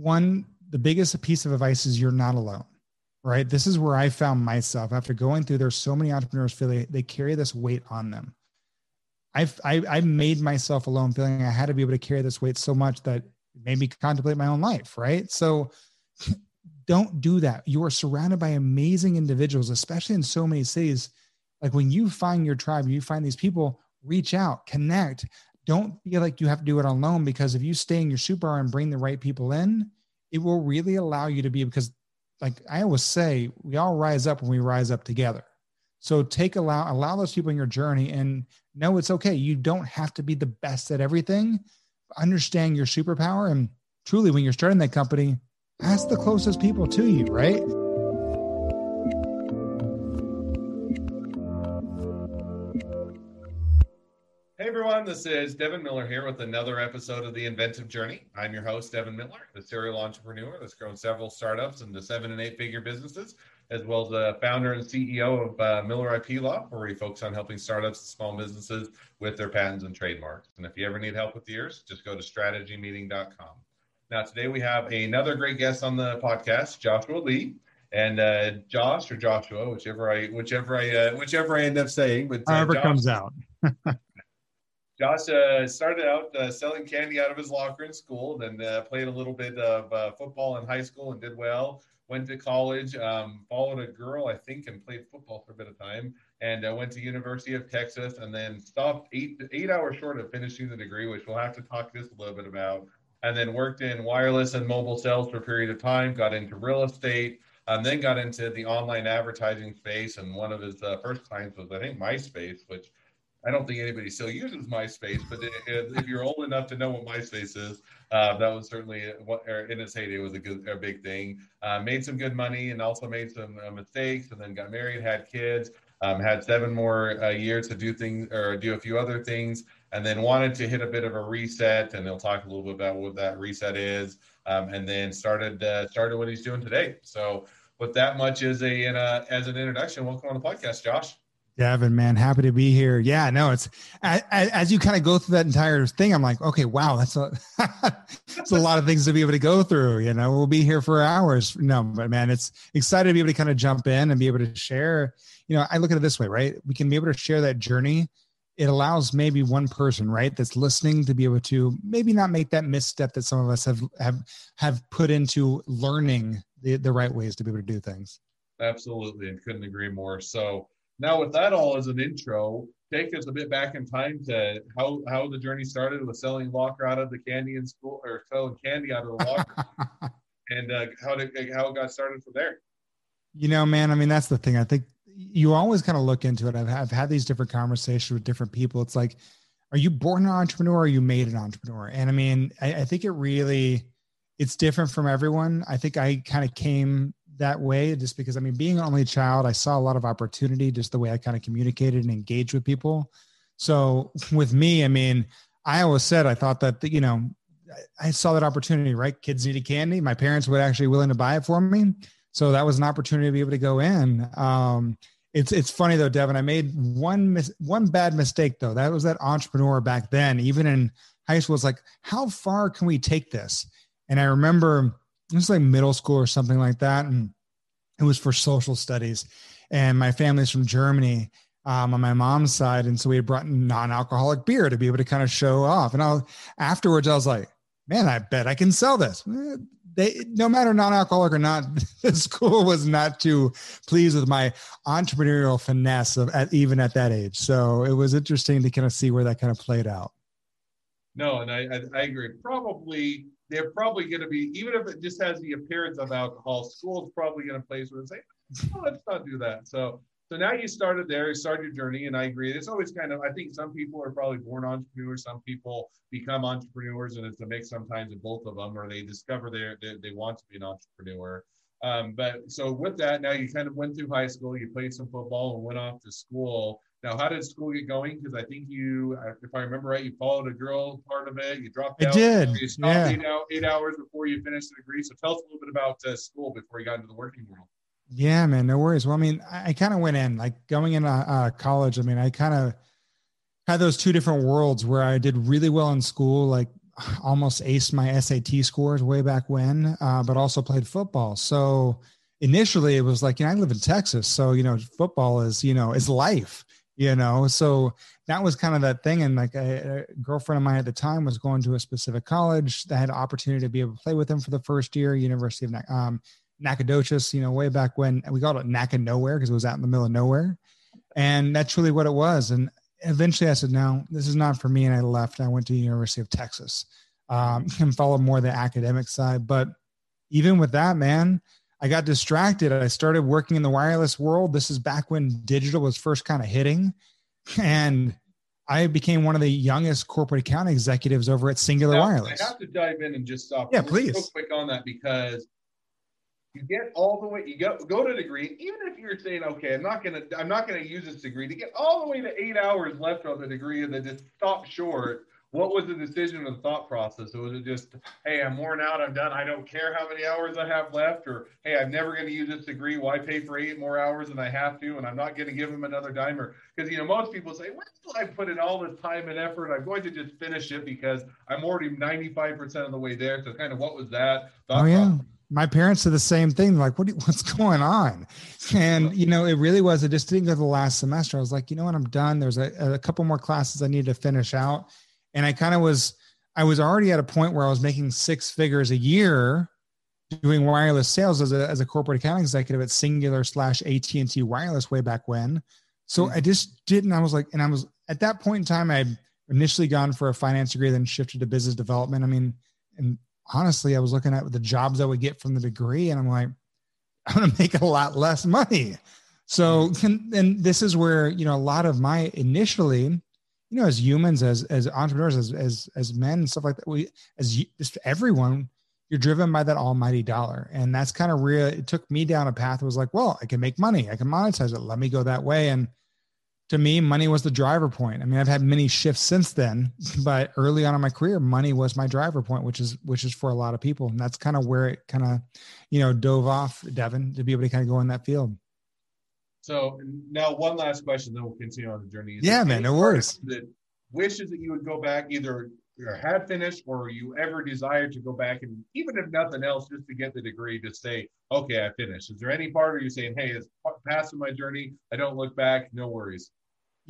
one, the biggest piece of advice is you're not alone, right? This is where I found myself after going through. There's so many entrepreneurs feel they, they carry this weight on them. I've I, I made myself alone, feeling I had to be able to carry this weight so much that it made me contemplate my own life, right? So don't do that. You are surrounded by amazing individuals, especially in so many cities. Like when you find your tribe, you find these people, reach out, connect. Don't feel like you have to do it alone because if you stay in your super and bring the right people in, it will really allow you to be because like I always say, we all rise up when we rise up together. So take allow allow those people in your journey and know it's okay. You don't have to be the best at everything. Understand your superpower and truly when you're starting that company, ask the closest people to you, right? Everyone, this is Devin Miller here with another episode of The Inventive Journey. I'm your host, Devin Miller, the serial entrepreneur that's grown several startups into seven and eight figure businesses as well as the founder and CEO of uh, Miller IP Law, where we focus on helping startups and small businesses with their patents and trademarks. And if you ever need help with yours, just go to strategymeeting.com. Now, today we have another great guest on the podcast, Joshua Lee. And uh, Josh or Joshua, whichever I whichever I uh, whichever I end up saying, but uh, however Josh, comes out. Josh uh, started out uh, selling candy out of his locker in school, then uh, played a little bit of uh, football in high school and did well went to college, um, followed a girl, I think, and played football for a bit of time, and uh, went to University of Texas, and then stopped eight eight hours short of finishing the degree, which we'll have to talk just a little bit about. And then worked in wireless and mobile sales for a period of time. Got into real estate, and then got into the online advertising space. And one of his uh, first clients was, I think, MySpace, which I don't think anybody still uses MySpace, but if you're old enough to know what MySpace is, uh, that was certainly what in its heyday was a good, a big thing. Uh, made some good money and also made some uh, mistakes, and then got married, had kids, um, had seven more uh, years to do things or do a few other things, and then wanted to hit a bit of a reset. And he'll talk a little bit about what that reset is, um, and then started uh, started what he's doing today. So, with that much as a, a as an introduction, welcome on the podcast, Josh. Devin, man, happy to be here. Yeah, no, it's as, as, you kind of go through that entire thing, I'm like, okay, wow, that's a that's a lot of things to be able to go through. You know, we'll be here for hours. No, but man, it's excited to be able to kind of jump in and be able to share. You know, I look at it this way, right? We can be able to share that journey. It allows maybe one person, right, that's listening to be able to maybe not make that misstep that some of us have have have put into learning the, the right ways to be able to do things. Absolutely, and couldn't agree more. So now, with that all as an intro, take us a bit back in time to how how the journey started with selling locker out of the candy in school or selling candy out of the locker, and uh, how did how it got started from there. You know, man. I mean, that's the thing. I think you always kind of look into it. I've, I've had these different conversations with different people. It's like, are you born an entrepreneur or are you made an entrepreneur? And I mean, I, I think it really it's different from everyone. I think I kind of came that way just because I mean, being an only child, I saw a lot of opportunity just the way I kind of communicated and engaged with people. So with me, I mean, I always said I thought that you know I saw that opportunity. Right, kids needed candy. My parents were actually willing to buy it for me, so that was an opportunity to be able to go in. Um, it's it's funny though, Devin. I made one mis- one bad mistake though. That was that entrepreneur back then. Even in high school, it's like, how far can we take this? And I remember it was like middle school or something like that. And it was for social studies. And my family's from Germany um, on my mom's side. And so we had brought non-alcoholic beer to be able to kind of show off. And I afterwards, I was like, man, I bet I can sell this. They, no matter non-alcoholic or not, the school was not too pleased with my entrepreneurial finesse of at, even at that age. So it was interesting to kind of see where that kind of played out. No, and I, I, I agree. Probably they're probably going to be, even if it just has the appearance of alcohol, school's probably going to place where they say, oh, let's not do that. So, so now you started there, you started your journey, and I agree. It's always kind of, I think some people are probably born entrepreneurs, some people become entrepreneurs, and it's a mix sometimes of both of them, or they discover they they want to be an entrepreneur. Um, but so with that, now you kind of went through high school, you played some football, and went off to school. Now, how did school get going? Because I think you, if I remember right, you followed a girl part of it. You dropped out. I did. You stopped yeah. eight, out, eight hours before you finished the degree. So tell us a little bit about uh, school before you got into the working world. Yeah, man, no worries. Well, I mean, I, I kind of went in like going into uh, college. I mean, I kind of had those two different worlds where I did really well in school, like almost aced my SAT scores way back when, uh, but also played football. So initially it was like, you know, I live in Texas. So, you know, football is, you know, is life, you know? So that was kind of that thing. And like a, a girlfriend of mine at the time was going to a specific college that had opportunity to be able to play with them for the first year, University of um, Nacogdoches, you know, way back when we called it Naca nowhere because it was out in the middle of nowhere. And that's really what it was. And eventually I said, no, this is not for me. And I left. I went to the University of Texas um, and followed more the academic side. But even with that, man, I got distracted. I started working in the wireless world. This is back when digital was first kind of hitting. And I became one of the youngest corporate account executives over at Cingular now, Wireless. I have to dive in and just stop. Yeah, please. Real quick on that because you get all the way you go go to degree even if you're saying okay i'm not gonna i'm not gonna use this degree to get all the way to eight hours left on the degree and then just stop short what was the decision and thought process was it just hey i'm worn out i'm done i don't care how many hours i have left or hey i'm never going to use this degree why pay for eight more hours than i have to and i'm not going to give them another dimer because you know most people say well i put in all this time and effort i'm going to just finish it because i'm already 95% of the way there so kind of what was that thought oh, yeah. Process? my parents did the same thing. Like, what, what's going on? And, you know, it really was, I just didn't go the last semester. I was like, you know what, I'm done. There's a, a couple more classes I need to finish out. And I kind of was, I was already at a point where I was making six figures a year doing wireless sales as a, as a corporate account executive at Cingular slash AT&T wireless way back when. So mm-hmm. I just didn't, I was like, and I was at that point in time, I initially gone for a finance degree, then shifted to business development. I mean, and honestly, I was looking at the jobs I would get from the degree, and I'm like, I'm going to make a lot less money. So, and this is where you know a lot of my initially, you know, as humans, as as entrepreneurs, as as as men, and stuff like that, we as just everyone, you're driven by that almighty dollar, and that's kind of real. It took me down a path. It was like, well, I can make money, I can monetize it. Let me go that way, and to me, money was the driver point. I mean, I've had many shifts since then, but early on in my career, money was my driver point, which is which is for a lot of people, and that's kind of where it kind of, you know, dove off, Devin, to be able to kind of go in that field. So now, one last question, then we'll continue on the journey. Is yeah, man, no worries. That wishes that you would go back, either or had finished, or you ever desired to go back, and even if nothing else, just to get the degree, to say, okay, I finished. Is there any part of you saying, hey, it's past my journey, I don't look back, no worries?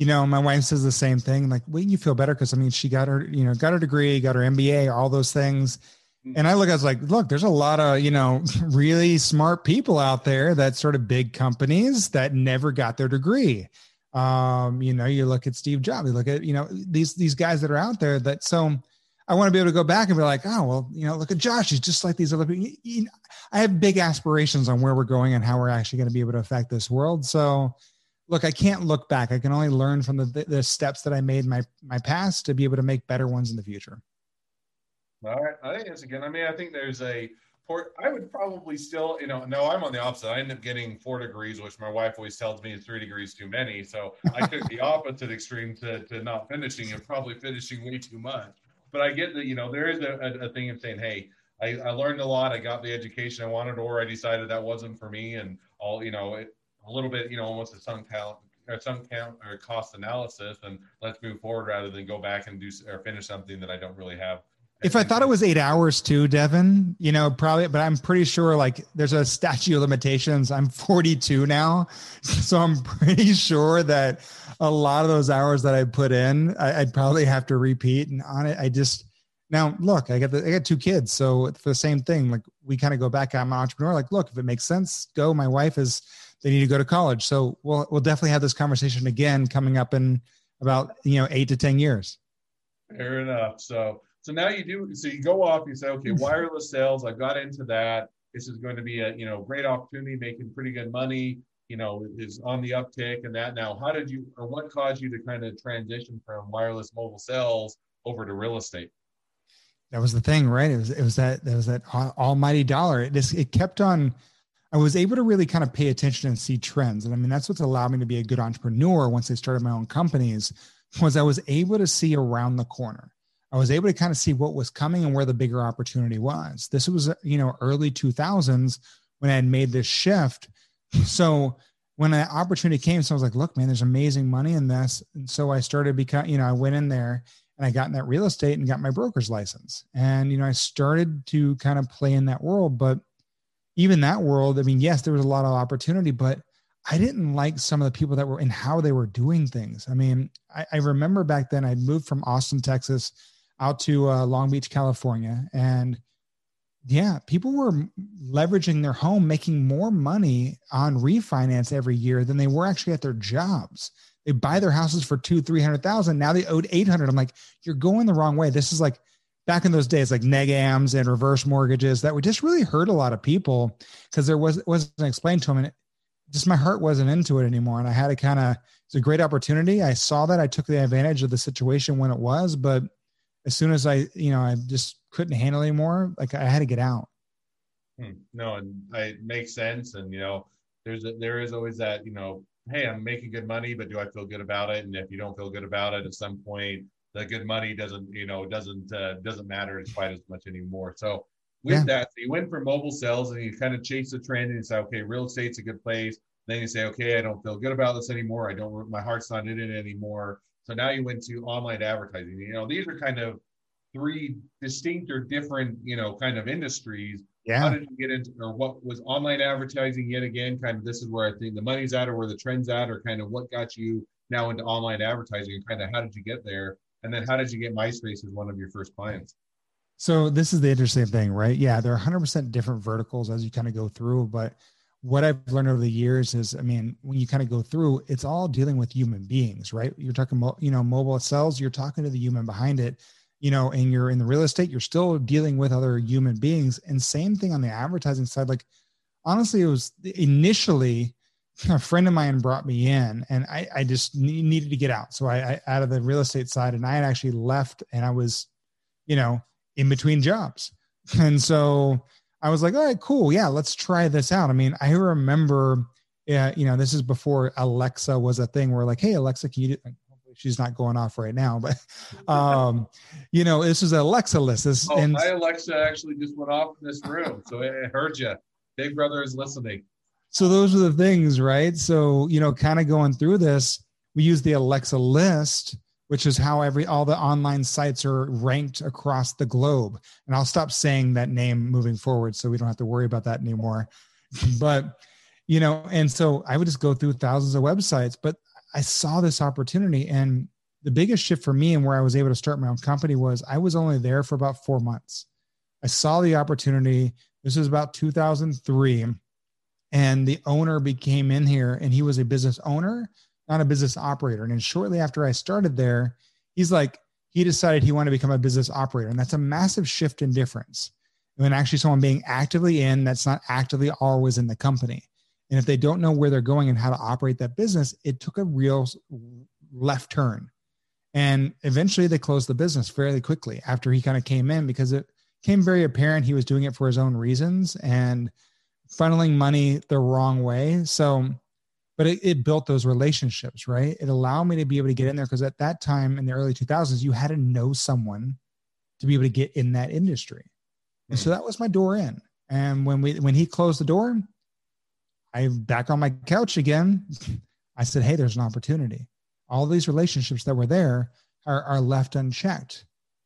you know, my wife says the same thing. Like, well, you feel better because I mean, she got her, you know, got her degree, got her MBA, all those things. Mm-hmm. And I look, I was like, look, there's a lot of, you know, really smart people out there that sort of big companies that never got their degree. Um, you know, you look at Steve Jobs, you look at, you know, these these guys that are out there that so I want to be able to go back and be like, oh, well, you know, look at Josh. He's just like these other people. I have big aspirations on where we're going and how we're actually going to be able to affect this world. So look, I can't look back. I can only learn from the, the steps that I made my my past to be able to make better ones in the future. All right, I think it's again. I mean, I think there's a port. I would probably still, you know, no, I'm on the opposite. I end up getting four degrees, which my wife always tells me is three degrees too many. So I took the opposite extreme to to not finishing and probably finishing way too much. But I get that, you know, there is a, a, a thing of saying, hey, I, I learned a lot. I got the education I wanted, or I decided that wasn't for me, and all, you know, it, a little bit, you know, almost a sunk talent or some count or cost analysis, and let's move forward rather than go back and do or finish something that I don't really have. If I thought it was eight hours too, Devin, you know, probably, but I'm pretty sure like there's a statute of limitations. I'm 42 now. So I'm pretty sure that a lot of those hours that I put in, I, would probably have to repeat. And on it, I just, now look, I got the, I got two kids. So for the same thing, like we kind of go back, I'm an entrepreneur. Like, look, if it makes sense, go. My wife is, they need to go to college. So we'll we'll definitely have this conversation again coming up in about you know eight to ten years. Fair enough. So so now you do so you go off. You say, okay, hmm. wireless sales. I got into that. This is going to be a you know great opportunity, making pretty good money. You know, is on the uptick and that. Now, how did you or what caused you to kind of transition from wireless mobile sales over to real estate? That was the thing, right? It was it was that that was that almighty dollar. It just it kept on I was able to really kind of pay attention and see trends. And I mean, that's what's allowed me to be a good entrepreneur once I started my own companies was I was able to see around the corner. I was able to kind of see what was coming and where the bigger opportunity was. This was, uh, you know, early 2000s when I had made this shift. So when that opportunity came, so I was like, look, man, there's amazing money in this. And so I started because, you know, I went in there and I got in that real estate and got my broker's license. And, you know, I started to kind of play in that world. But even that world, I mean, yes, there was a lot of opportunity, but I didn't like some of the people that were and how they were doing things. I mean, I, I remember back then I'd moved from Austin, Texas out to uh, Long Beach, California. And yeah, people were leveraging their home, making more money on refinance every year than they were actually at their jobs. They buy their houses for two, three hundred thousand. Now they owed eight hundred. I'm like, you're going the wrong way. This is like back in those days, like negams and reverse mortgages that would just really hurt a lot of people because there was wasn't explained to them, and it, just my heart wasn't into it anymore. And I had to kind of it's a great opportunity. I saw that I took the advantage of the situation when it was, but as soon as I, you know, I just couldn't handle anymore, like I had to get out. Hmm. No, and it makes sense. And you know, there's a, there is always that, you know, hey, I'm making good money, but do I feel good about it? And if you don't feel good about it, at some point, the good money doesn't, you know, doesn't uh, doesn't matter quite as much anymore. So with yeah. that, so you went for mobile sales and you kind of chase the trend and you say, okay, real estate's a good place. Then you say, okay, I don't feel good about this anymore. I don't, my heart's not in it anymore. So now you went to online advertising. You know, these are kind of three distinct or different, you know, kind of industries. Yeah. How did you get into, or what was online advertising yet again? Kind of this is where I think the money's at, or where the trend's at, or kind of what got you now into online advertising, and kind of how did you get there? And then how did you get MySpace as one of your first clients? So this is the interesting thing, right? Yeah, they're 100% different verticals as you kind of go through, but what I've learned over the years is, I mean, when you kind of go through, it's all dealing with human beings, right? You're talking about, you know, mobile cells. you're talking to the human behind it you know, and you're in the real estate, you're still dealing with other human beings. And same thing on the advertising side. Like, honestly, it was initially a friend of mine brought me in and I, I just needed to get out. So I, I out of the real estate side and I had actually left and I was, you know, in between jobs. And so I was like, all right, cool. Yeah, let's try this out. I mean, I remember, yeah, you know, this is before Alexa was a thing where like, hey, Alexa, can you do, she's not going off right now, but um, you know, this is Alexa list. This, oh, and, my Alexa actually just went off in this room, so I heard you. Big Brother is listening. So those are the things, right? So you know, kind of going through this, we use the Alexa list, which is how every all the online sites are ranked across the globe. And I'll stop saying that name moving forward, so we don't have to worry about that anymore. but you know, and so I would just go through thousands of websites, but I saw this opportunity. And the biggest shift for me and where I was able to start my own company was I was only there for about four months. I saw the opportunity. This was about 2003. And the owner became in here and he was a business owner, not a business operator. And then shortly after I started there, he's like, he decided he wanted to become a business operator. And that's a massive shift in difference. And when actually someone being actively in that's not actively always in the company. And if they don't know where they're going and how to operate that business, it took a real left turn. And eventually they closed the business fairly quickly after he kind of came in because it came very apparent he was doing it for his own reasons and funneling money the wrong way. So, but it, it built those relationships, right? It allowed me to be able to get in there because at that time in the early 2000s, you had to know someone to be able to get in that industry. And so hmm. that was my door in. And when we when he closed the door, I'm back on my couch again. I said, Hey, there's an opportunity. All these relationships that were there are, are left unchecked.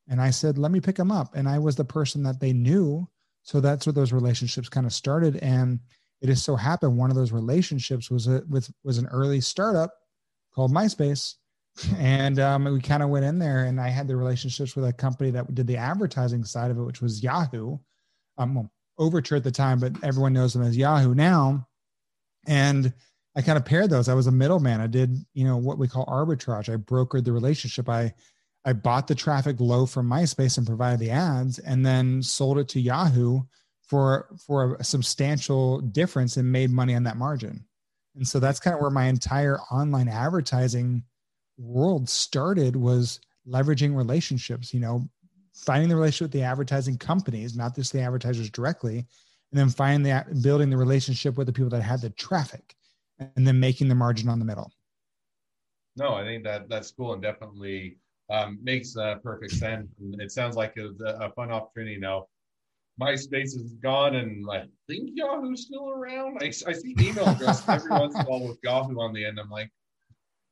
And I said, Let me pick them up. And I was the person that they knew. So that's where those relationships kind of started. And it just so happened one of those relationships was a, with was an early startup called MySpace. And um, we kind of went in there, and I had the relationships with a company that did the advertising side of it, which was Yahoo. Um, well, Overture at the time, but everyone knows them as Yahoo now and I kind of paired those. I was a middleman. I did, you know, what we call arbitrage. I brokered the relationship. I I bought the traffic low from MySpace and provided the ads, and then sold it to Yahoo for for a substantial difference and made money on that margin. And so that's kind of where my entire online advertising world started was leveraging relationships, you know, finding the relationship with the advertising companies, not just the advertisers directly, and then finding the building the relationship with the people that had the traffic and then making the margin on the middle no i think that that's cool and definitely um, makes uh, perfect sense and it sounds like a, a fun opportunity now MySpace is gone, and I think Yahoo's still around. I, I see email address every once in a while with Yahoo on the end. I'm like,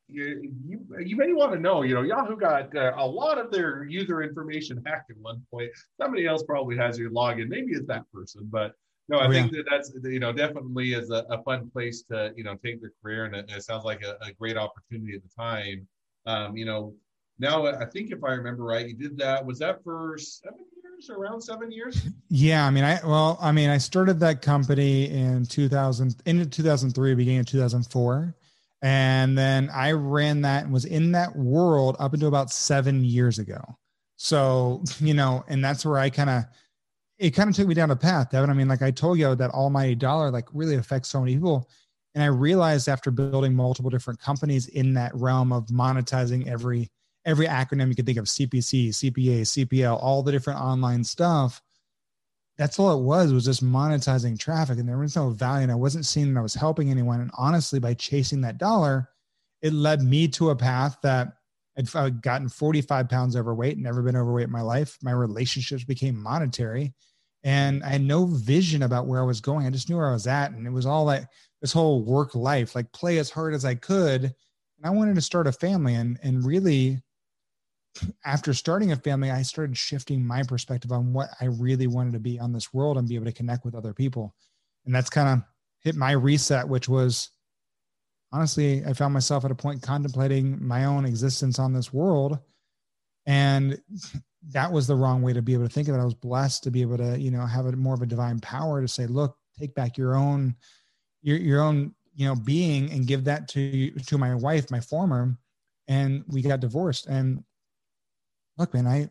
you, you, you may want to know, you know, Yahoo got uh, a lot of their user information hacked at one point. Somebody else probably has your login. Maybe it's that person, but no, I oh, think yeah. that that's you know definitely is a, a, fun place to you know take their career, and it, it sounds like a, a, great opportunity at the time. Um, you know, now I think if I remember right, you did that. Was that for seven years, around seven years? Yeah, I mean, I well, I mean, I started that company in 2000, into 2003, beginning of 2004. And then I ran that and was in that world up until about seven years ago. So, you know, and that's where I kind of, it kind of took me down a path, Devin. I mean, like I told you, that almighty dollar like really affects so many people. And I realized after building multiple different companies in that realm of monetizing every every acronym you could think of CPC, CPA, CPL, all the different online stuff that's all it was was just monetizing traffic. And there was no value and i wasn't seeing that i was helping anyone. And honestly by chasing that dollar it led me to a path that i'd gotten 45 pounds overweight never been overweight in my life. My relationships became monetary and i had no vision about where i was going. I just knew where i was at and it was all like this whole work life like play as hard as i could. And i wanted to start a family and and really after starting a family, I started shifting my perspective on what I really wanted to be on this world and be able to connect with other people. And that's kind of hit my reset, which was honestly, I found myself at a point contemplating my own existence on this world. And that was the wrong way to be able to think of it. I was blessed to be able to, you know, have a more of a divine power to say, look, take back your own, your, your own, you know, being and give that to, to my wife, my former. And we got divorced. And look, man, I, I,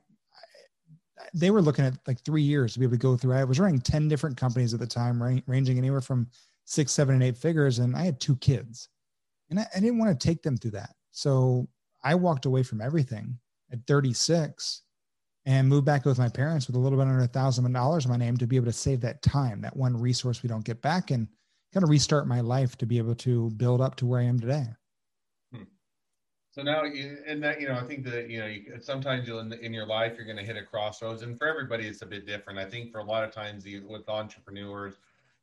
they were looking at like three years to be able to go through. I was running 10 different companies at the time, ranging anywhere from six, seven, and eight figures. And I had two kids and I, I didn't want to take them through that. So I walked away from everything at 36 and moved back with my parents with a little bit under a thousand dollars in my name to be able to save that time, that one resource we don't get back and kind of restart my life to be able to build up to where I am today. So now, and that you know, I think that you know, you, sometimes you'll in, in your life you're going to hit a crossroads, and for everybody it's a bit different. I think for a lot of times you, with entrepreneurs,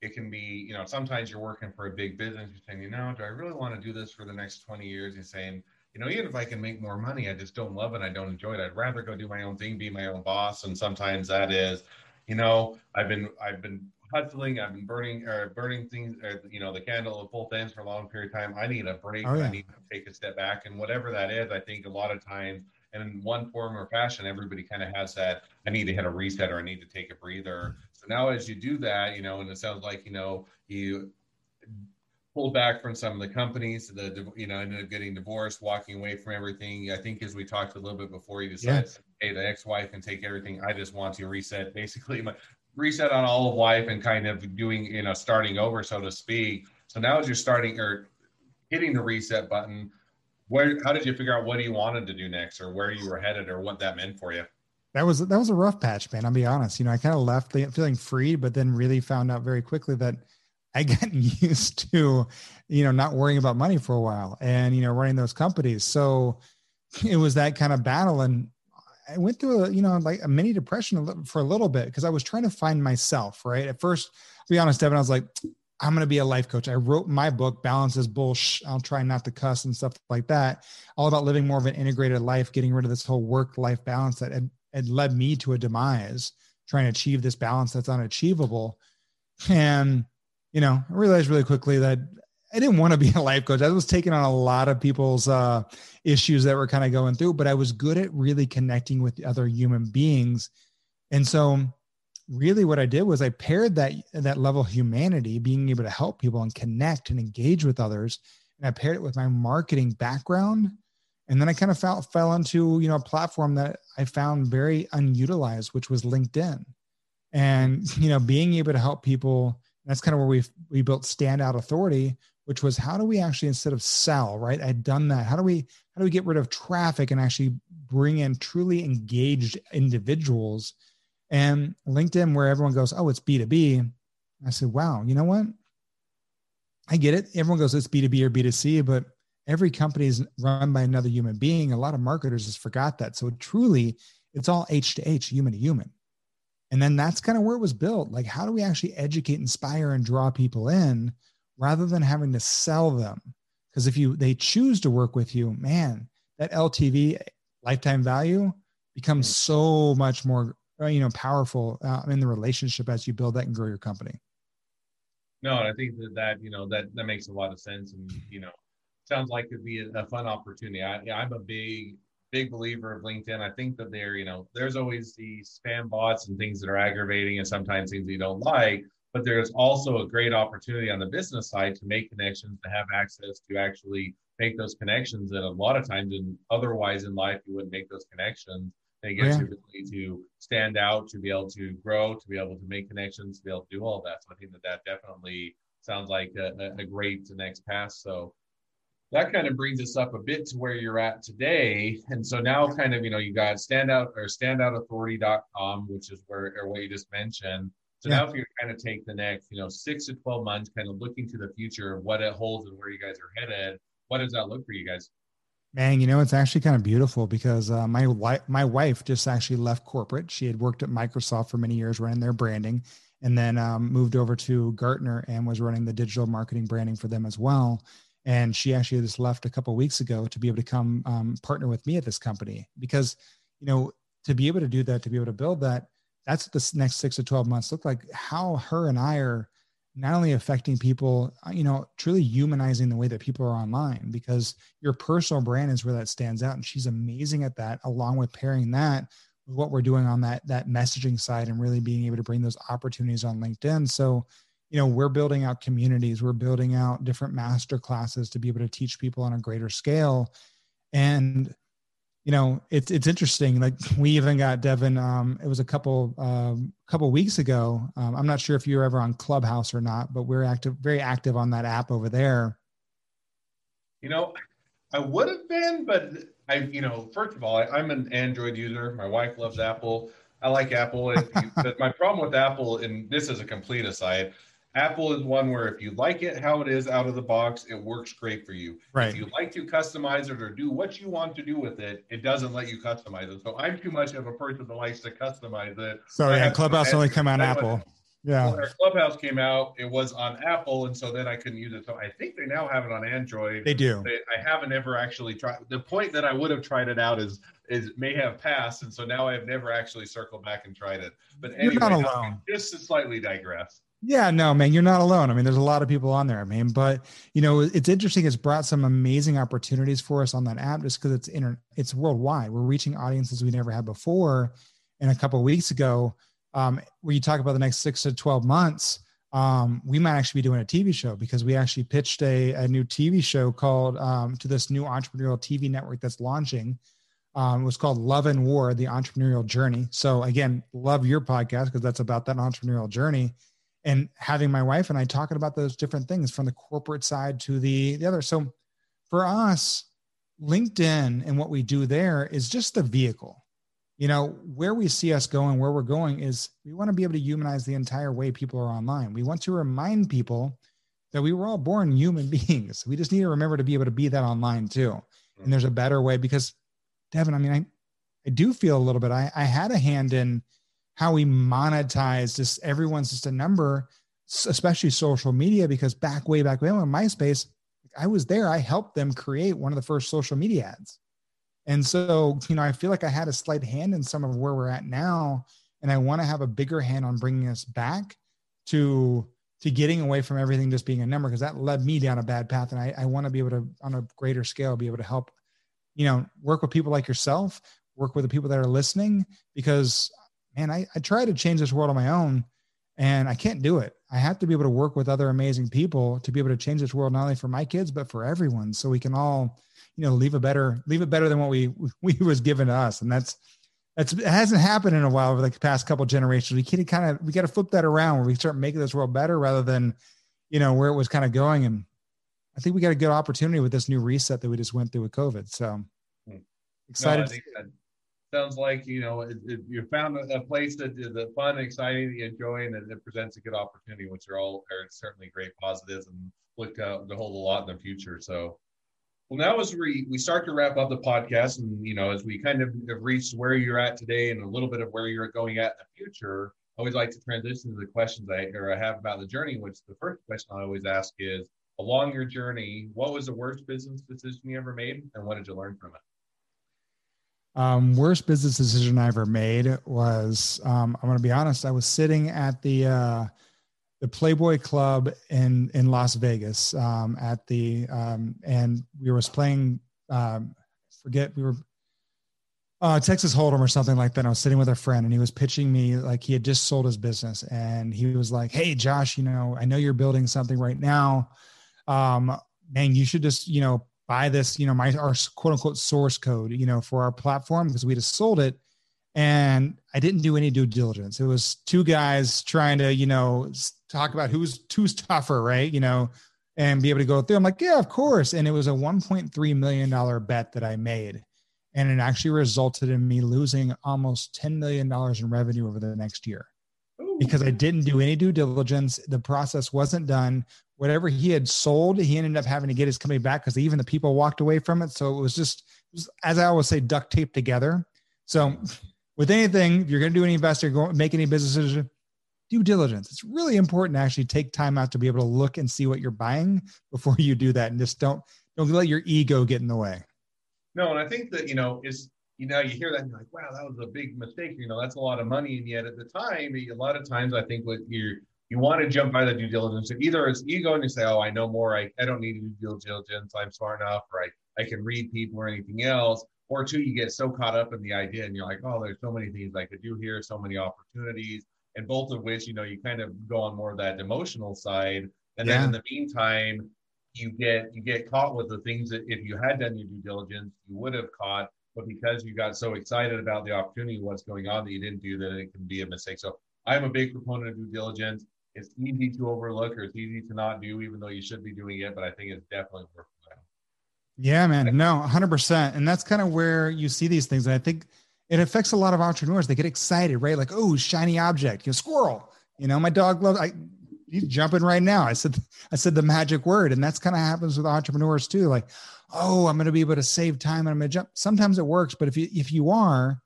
it can be you know sometimes you're working for a big business, you're saying, you know, do I really want to do this for the next 20 years? You're saying, you know, even if I can make more money, I just don't love it. I don't enjoy it. I'd rather go do my own thing, be my own boss. And sometimes that is, you know, I've been I've been hustling. I've been burning or burning things, or, you know, the candle at both ends for a long period of time. I need a break. Oh, yeah. I need to take a step back, and whatever that is, I think a lot of times, and in one form or fashion, everybody kind of has that. I need to hit a reset, or I need to take a breather. So now, as you do that, you know, and it sounds like you know you pulled back from some of the companies, the you know, ended up getting divorced, walking away from everything. I think as we talked a little bit before, you decided, yeah. hey, the ex-wife can take everything. I just want to reset basically my reset on all of life and kind of doing, you know, starting over, so to speak. So now as you're starting or hitting the reset button, where how did you figure out what you wanted to do next or where you were headed or what that meant for you? That was that was a rough patch, man. I'll be honest. You know, I kind of left feeling free, but then really found out very quickly that I got used to, you know, not worrying about money for a while and you know running those companies. So it was that kind of battle, and I went through a, you know, like a mini depression for a little bit because I was trying to find myself, right? At first, to be honest, Devin, I was like, I'm going to be a life coach. I wrote my book, Balance is Bullsh. I'll try not to cuss and stuff like that. All about living more of an integrated life, getting rid of this whole work life balance that had, had led me to a demise, trying to achieve this balance that's unachievable. And, you know, I realized really quickly that I didn't want to be a life coach. I was taking on a lot of people's uh, issues that were kind of going through, but I was good at really connecting with other human beings. And so, really, what I did was I paired that that level of humanity, being able to help people and connect and engage with others, and I paired it with my marketing background. And then I kind of fell fell into you know a platform that I found very unutilized, which was LinkedIn. And you know, being able to help people that's kind of where we we built standout authority which was how do we actually instead of sell right i'd done that. How do we how do we get rid of traffic and actually bring in truly engaged individuals? And linkedin where everyone goes oh it's b2b i said wow you know what? I get it. Everyone goes it's b2b or b2c but every company is run by another human being. A lot of marketers just forgot that. So truly it's all h to h human to human. And then that's kind of where it was built. Like how do we actually educate inspire and draw people in rather than having to sell them. because if you they choose to work with you, man, that LTV lifetime value becomes so much more uh, you know powerful uh, in the relationship as you build that and grow your company. No, I think that that you know that that makes a lot of sense, and you know, sounds like it'd be a, a fun opportunity. I, I'm a big big believer of LinkedIn. I think that there, you know, there's always the spam bots and things that are aggravating and sometimes things you don't like, but there's also a great opportunity on the business side to make connections, to have access to actually make those connections. And a lot of times, in otherwise in life, you wouldn't make those connections. And it gets yeah. you ability to stand out, to be able to grow, to be able to make connections, to be able to do all that. So I think that that definitely sounds like a, a great next pass. So that kind of brings us up a bit to where you're at today. And so now kind of, you know, you got standout or standoutauthority.com, which is where, or what you just mentioned. So yeah. now if you kind of take the next, you know, six to 12 months, kind of looking to the future of what it holds and where you guys are headed, what does that look for you guys? Man, you know, it's actually kind of beautiful because uh, my wife, my wife just actually left corporate. She had worked at Microsoft for many years, running their branding, and then um, moved over to Gartner and was running the digital marketing branding for them as well and she actually just left a couple weeks ago to be able to come um, partner with me at this company because you know to be able to do that to be able to build that that's what the next six to 12 months look like. How her and i are not only affecting people uh, you know truly humanizing the way that people are online because your personal brand is where that stands out and she's amazing at that along with pairing that with what we're doing on that that messaging side and really being able to bring those opportunities on linkedin. So you know we're building out communities we're building out different master classes to be able to teach people on a greater scale. And you know it's it's interesting like we even got devin um it was a couple um couple weeks ago um, i'm not sure if you're ever on clubhouse or not but we're active very active on that app over there. You know i would have been but i you know first of all I, am an android user. My wife loves apple. I like Apple. but my problem with Apple, and this is a complete aside, Apple is one where if you like it how it is out of the box, it works great for you. Right. If you like to customize it or do what you want to do with it, it doesn't let you customize it. So I'm too much of a person that likes to customize it. Sorry, yeah, Clubhouse only come on Apple. Yeah. When our Clubhouse came out, it was on Apple, and so then I couldn't use it. So I think they now have it on Android. They do. They, I haven't ever actually tried. The point that I would have tried it out is is may have passed, and so now I have never actually circled back and tried it. But anyway, You're not alone. just to slightly digress. Yeah, no, man, you're not alone. I mean, there's a lot of people on there. I mean, but you know, it's interesting. It's brought some amazing opportunities for us on that app just because it's inter- it's worldwide. We're reaching audiences we never had before. And a couple weeks ago, um, where you talk about the next six to twelve months, um, we might actually be doing a TV show because we actually pitched a, a new TV show called um, to this new entrepreneurial TV network that's launching. Um, it was called Love and War: The Entrepreneurial Journey. So again, love your podcast because that's about that entrepreneurial journey and having my wife and I talking about those different things from the corporate side to the, the other. So for us, LinkedIn and what we do there is just the vehicle. You know, where we see us going, where we're going is we want to be able to humanize the entire way people are online. We want to remind people that we were all born human beings. We just need to remember to be able to be that online too. And there's a better way because Devin, I mean, I, I do feel a little bit, I, I had a hand in how we monetize just everyone's just a number, especially social media, because back way back when MySpace, I was there. I helped them create one of the first social media ads. And so, you know, I feel like I had a slight hand in some of where we're at now. And I want to have a bigger hand on bringing us back to to getting away from everything just being a number because that led me down a bad path. And I, I want to be able to, on a greater scale, be able to help, you know, work with people like yourself, work with the people that are listening, because man, I, I try to change this world on my own and I can't do it. I have to be able to work with other amazing people to be able to change this world, not only for my kids, but for everyone. So we can all, you know, leave a better, leave it better than what we, we was given to us. And that's, that's, it hasn't happened in a while over like the past couple generations. We can kind of, we got to flip that around where we start making this world better rather than, you know, where it was kind of going. And I think we got a good opportunity with this new reset that we just went through with COVID. So hmm. excited. No, sounds like you know it, it, you found a, place that is fun, exciting, that you enjoy, and it, presents a good opportunity, which are all are certainly great positives and look uh, to hold a lot in the future. So, well, now as we we start to wrap up the podcast, and you know, as we kind of have reached where you're at today and a little bit of where you're going at in the future, I always like to transition to the questions I or I have about the journey. Which the first question I always ask is, along your journey, what was the worst business decision you ever made, and what did you learn from it? Um, worst business decision I ever made was um, I'm going to be honest. I was sitting at the uh, the Playboy Club in in Las Vegas um, at the um, and we was playing. Um, forget we were uh, Texas Hold'em or something like that. I was sitting with a friend and he was pitching me like he had just sold his business and he was like, "Hey, Josh, you know, I know you're building something right now. Um, man, you should just you know buy this, you know, my our quote unquote source code, you know, for our platform because we just sold it." And I didn't do any due diligence. It was two guys trying to, you know, talk about who's who's tougher, right? You know, and be able to go through. I'm like, yeah, of course. And it was a 1.3 million dollar bet that I made and it actually resulted in me losing almost $10 million in revenue over the next year because I didn't do any due diligence. The process wasn't done. Whatever he had sold, he ended up having to get his company back because even the people walked away from it. So it was just, it was, as I always say, duct tape together. So with anything, if you're going to do any investor, go make any business decision, due diligence. It's really important to actually take time out to be able to look and see what you're buying before you do that, and just don't don't let your ego get in the way. No, and I think that you know is you know you hear that and you're like, wow, that was a big mistake. You know, that's a lot of money, and yet at the time, a lot of times I think what you you want to jump by the due diligence. Either it's ego and you say, oh, I know more. I, I don't need to do due diligence. I'm smart enough, or I, I can read people or anything else. Or two, you get so caught up in the idea and you're like, oh, there's so many things I could do here, so many opportunities. And both of which, you know, you kind of go on more of that emotional side. And yeah. then in the meantime, you get you get caught with the things that if you had done your due diligence, you would have caught. But because you got so excited about the opportunity, what's going on, that you didn't do that, it can be a mistake. So I'm a big proponent of due diligence. It's easy to overlook or it's easy to not do, even though you should be doing it. But I think it's definitely worth it. Yeah, man. No, 100%. And that's kind of where you see these things. And I think it affects a lot of entrepreneurs. They get excited, right? Like, oh, shiny object, you know, squirrel. You know, my dog loves. I he's jumping right now. I said, I said the magic word, and that's kind of happens with entrepreneurs too. Like, oh, I'm going to be able to save time and I'm going to jump. Sometimes it works, but if you if you are,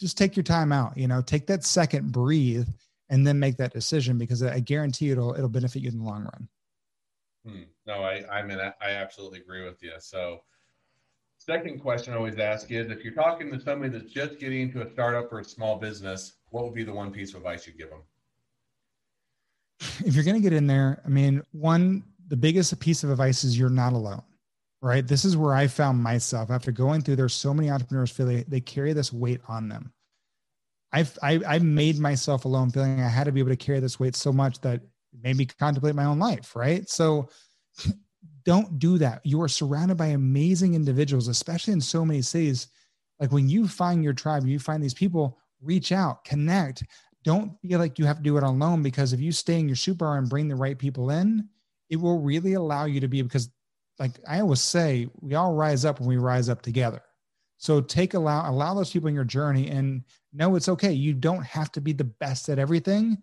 just take your time out. You know, take that second, breathe, and then make that decision because I guarantee it'll it'll benefit you in the long run. Hmm. No, I I mean I absolutely agree with you. So. Second question I always ask is if you're talking to somebody that's just getting into a startup or a small business, what would be the one piece of advice you'd give them? if you're going to get in there, I mean, one, the biggest piece of advice is you're not alone, right? This is where I found myself after going through. There's so many entrepreneurs feel they, they carry this weight on them. I've, I, I made myself alone feeling I had to be able to carry this weight so much that made me contemplate my own life, right? So don't do that. You are surrounded by amazing individuals, especially in so many cities. Like when you find your tribe, you find these people, reach out, connect don't feel like you have to do it alone because if you stay in your super and bring the right people in, it will really allow you to be because like I always say, we all rise up when we rise up together. So take allow allow those people in your journey and know it's okay. You don't have to be the best at everything.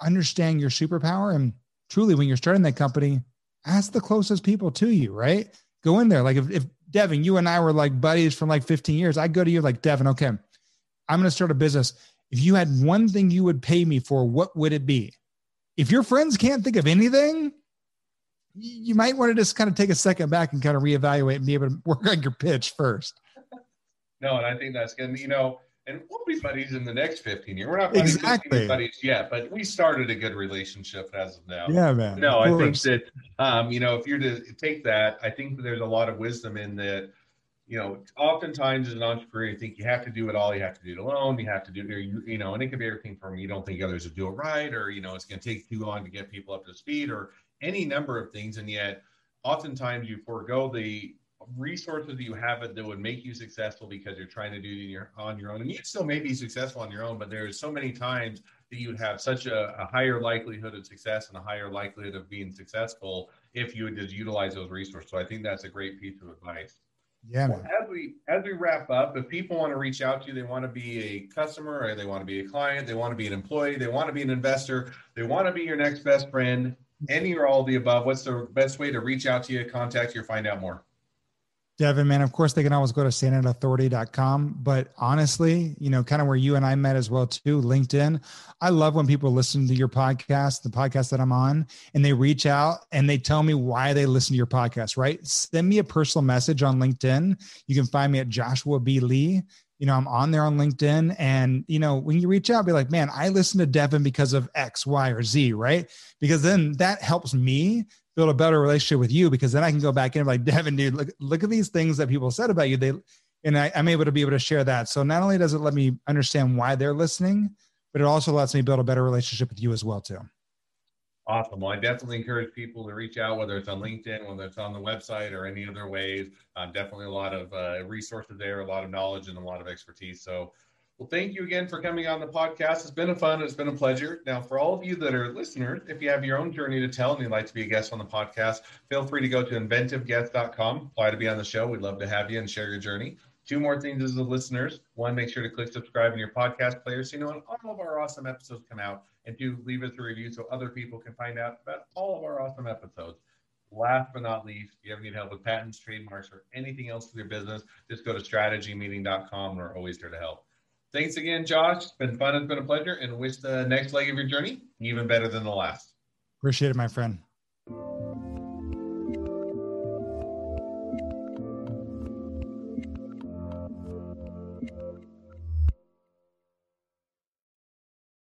Understand your superpower and truly when you're starting that company, ask the closest people to you, right? Go in there. Like if, if Devin, you and I were like buddies from like 15 years, I'd go to you like Devin, okay, I'm going to start a business if you had one thing you would pay me for, what would it be? If your friends can't think of anything, you might want to just kind of take a second back and kind of reevaluate and be able to work on your pitch first. No, and I think that's good. You know, and we'll be buddies in the next 15 years. We're not buddies, exactly. buddies yet, but we started a good relationship as of now. Yeah, man. No, I think that, um, you know, if you're to take that, I think there's a lot of wisdom in that you know, oftentimes as an entrepreneur, you think you have to do it all. You have to do it alone. You have to do it, you, you know, and it could be everything from you don't think others will do it right, or you know, it's going to take too long to get people up to speed, or any number of things. And yet, oftentimes you forego the resources that you have that would make you successful because you're trying to do it on your own. And you still may be successful on your own, but there's so many times that you have such a, a, higher likelihood of success and a higher likelihood of being successful if you would just utilize those resources. So I think that's a great piece of advice. Yeah. Well, as we as we wrap up, if people want to reach out to you, they want to be a customer, or they want to be a client, they want to be an employee, they want to be an investor, they want to be your next best friend, any or all of the above. What's the best way to reach out to you, contact you, or find out more? Devin, man, of course they can always go to standoutauthority.com. But honestly, you know, kind of where you and I met as well too, LinkedIn. I love when people listen to your podcast, the podcast that I'm on, and they reach out and they tell me why they listen to your podcast, right? Send me a personal message on LinkedIn. You can find me at Joshua B. Lee. You know, I'm on there on LinkedIn. And, you know, when you reach out, be like, man, I listen to Devin because of X, Y, or Z, right? Because then that helps me build a better relationship with you because then I can go back in and like, Devin, dude, look, look at these things that people said about you. They, and I, I'm able to be able to share that. So not only does it let me understand why they're listening, but it also lets me build a better relationship with you as well too. Awesome. Well, I definitely encourage people to reach out, whether it's on LinkedIn, whether it's on the website, or any other ways. Um, definitely a lot of uh, resources there, a lot of knowledge, and a lot of expertise. So well, thank you again for coming on the podcast. It's been a fun. It's been a pleasure. Now, for all of you that are listeners, if you have your own journey to tell and you'd like to be a guest on the podcast, feel free to go to inventiveguest.com, apply to be on the show. We'd love to have you and share your journey. Two more things as the listeners. One, make sure to click subscribe in your podcast player so you know when all of our awesome episodes come out. And two, leave us a review so other people can find out about all of our awesome episodes. Last but not least, if you ever need help with patents, trademarks, or anything else with your business, just go to strategymeeting.com. And we're always here to help. Thanks again, Josh. It's been fun. It's been a pleasure. And wish the next leg of your journey even better than the last. Appreciate it, my friend.